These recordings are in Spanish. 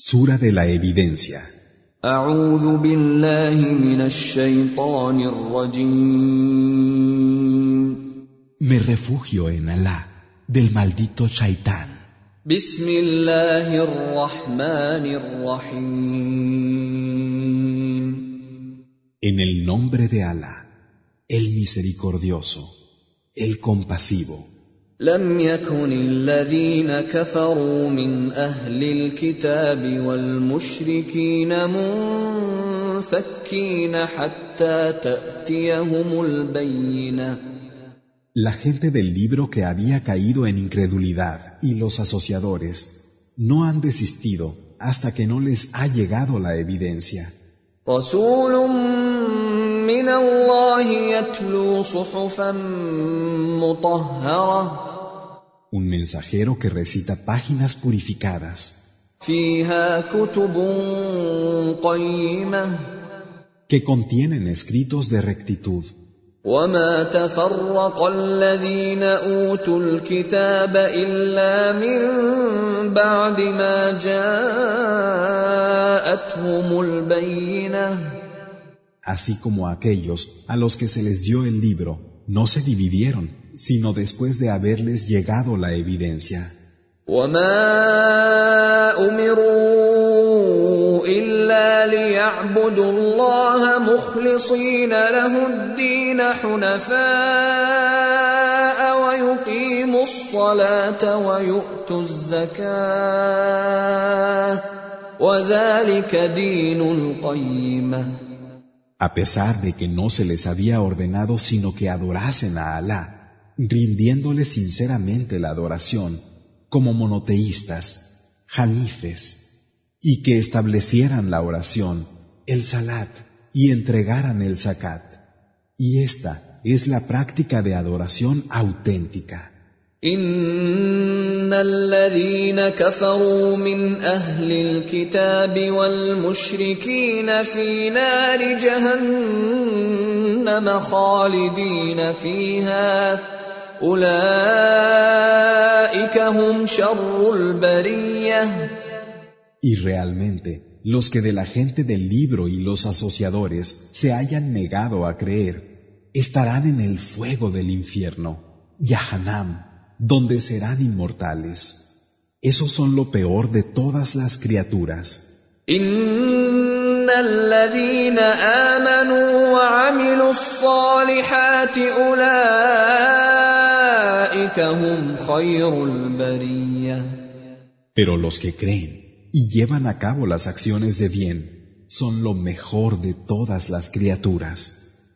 Sura de la Evidencia. Me refugio en Alá del maldito Shaitán. En el nombre de Alá, el misericordioso, el compasivo. لم يكن الذين كفروا من أهل الكتاب والمشركين منفكين حتى تأتيهم البينة La gente del libro que había caído en incredulidad y los asociadores no han desistido hasta que no les ha llegado la evidencia. رسول من الله يتلو صحفا مطهرة. Un mensajero que recita páginas purificadas. فيها كتب قيمة. Que contienen escritos de rectitud. وما تفرق الذين أوتوا الكتاب إلا من بعد ما جاءتهم البينة. Así como aquellos a los que se les dio el libro no se dividieron, sino después de haberles llegado la evidencia. A pesar de que no se les había ordenado sino que adorasen a Alá, rindiéndole sinceramente la adoración, como monoteístas, janifes, y que establecieran la oración, el salat, y entregaran el zakat. Y esta es la práctica de adoración auténtica. ان الذين كفروا من اهل الكتاب والمشركين في نار جهنم خالدين فيها اولئك هم شر البريه Y realmente, los que de la gente del libro y los asociadores se hayan negado a creer, estarán en el fuego del infierno, Yahanam, donde serán inmortales. Esos son lo peor de todas las criaturas. ان الذين امنوا وعملوا الصالحات اولئك هم خير البريه Pero los que creen y llevan a cabo las acciones de bien son lo mejor de todas las criaturas.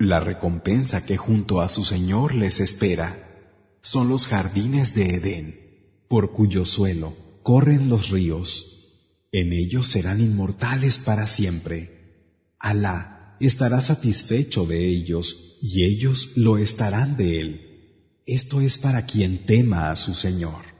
La recompensa que junto a su Señor les espera son los jardines de Edén, por cuyo suelo corren los ríos. En ellos serán inmortales para siempre. Alá estará satisfecho de ellos y ellos lo estarán de él. Esto es para quien tema a su Señor.